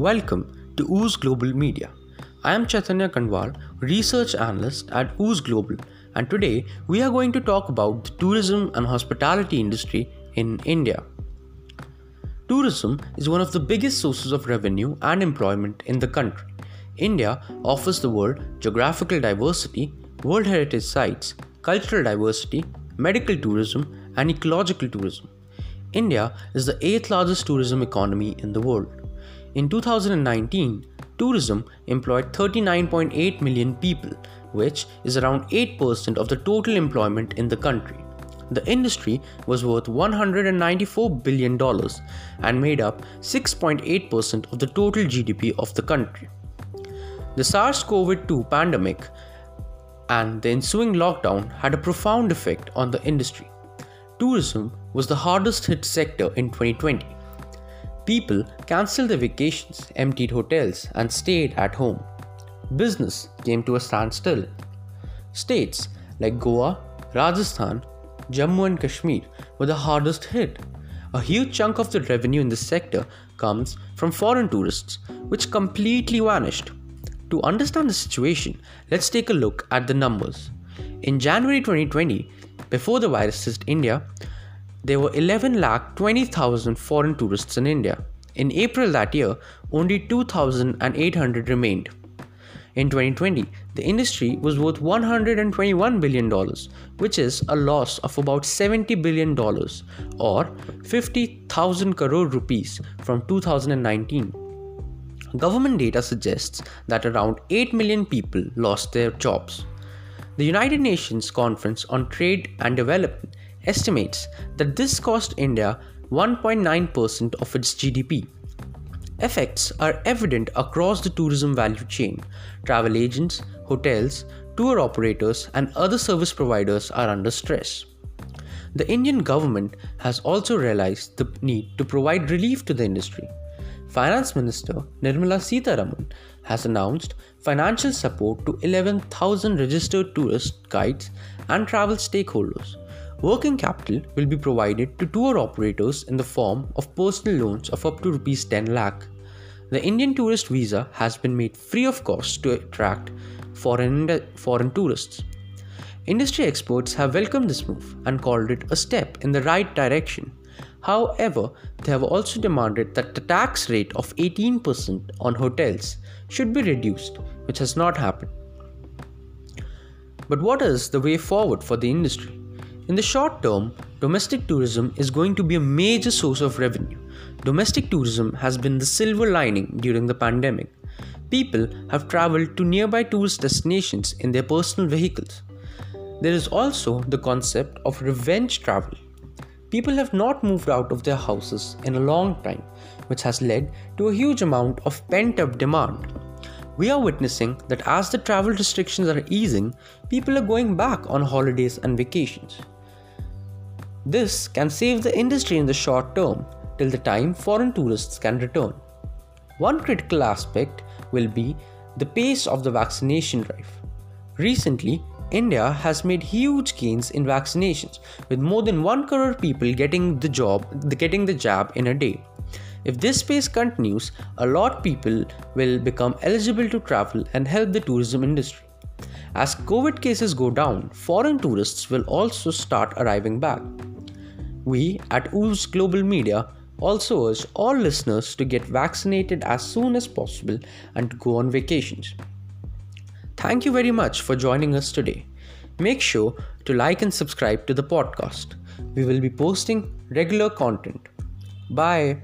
Welcome to Ooze Global Media. I am Chaitanya Kandwal, research analyst at Ooze Global, and today we are going to talk about the tourism and hospitality industry in India. Tourism is one of the biggest sources of revenue and employment in the country. India offers the world geographical diversity, World Heritage Sites, cultural diversity, medical tourism, and ecological tourism. India is the eighth largest tourism economy in the world. In 2019, tourism employed 39.8 million people, which is around 8% of the total employment in the country. The industry was worth $194 billion and made up 6.8% of the total GDP of the country. The SARS CoV 2 pandemic and the ensuing lockdown had a profound effect on the industry. Tourism was the hardest hit sector in 2020. People cancelled their vacations, emptied hotels, and stayed at home. Business came to a standstill. States like Goa, Rajasthan, Jammu and Kashmir were the hardest hit. A huge chunk of the revenue in this sector comes from foreign tourists, which completely vanished. To understand the situation, let's take a look at the numbers. In January 2020, before the virus hit India, there were 11 lakh 20,000 foreign tourists in India. In April that year, only 2,800 remained. In 2020, the industry was worth $121 billion, which is a loss of about $70 billion or 50,000 crore rupees from 2019. Government data suggests that around 8 million people lost their jobs. The United Nations Conference on Trade and Development estimates that this cost India 1.9% of its GDP. Effects are evident across the tourism value chain. Travel agents, hotels, tour operators, and other service providers are under stress. The Indian government has also realized the need to provide relief to the industry. Finance Minister Nirmala Sitharaman has announced financial support to 11,000 registered tourist guides and travel stakeholders. Working capital will be provided to tour operators in the form of personal loans of up to rupees 10 lakh. The Indian tourist visa has been made free of cost to attract foreign, foreign tourists. Industry experts have welcomed this move and called it a step in the right direction. However, they have also demanded that the tax rate of 18% on hotels should be reduced, which has not happened. But what is the way forward for the industry? In the short term, domestic tourism is going to be a major source of revenue. Domestic tourism has been the silver lining during the pandemic. People have traveled to nearby tourist destinations in their personal vehicles. There is also the concept of revenge travel People have not moved out of their houses in a long time, which has led to a huge amount of pent up demand. We are witnessing that as the travel restrictions are easing, people are going back on holidays and vacations. This can save the industry in the short term till the time foreign tourists can return. One critical aspect will be the pace of the vaccination drive. Recently, India has made huge gains in vaccinations, with more than 1 crore people getting the job getting the jab in a day. If this pace continues, a lot people will become eligible to travel and help the tourism industry. As COVID cases go down, foreign tourists will also start arriving back. We at Ooze Global Media also urge all listeners to get vaccinated as soon as possible and go on vacations. Thank you very much for joining us today. Make sure to like and subscribe to the podcast. We will be posting regular content. Bye.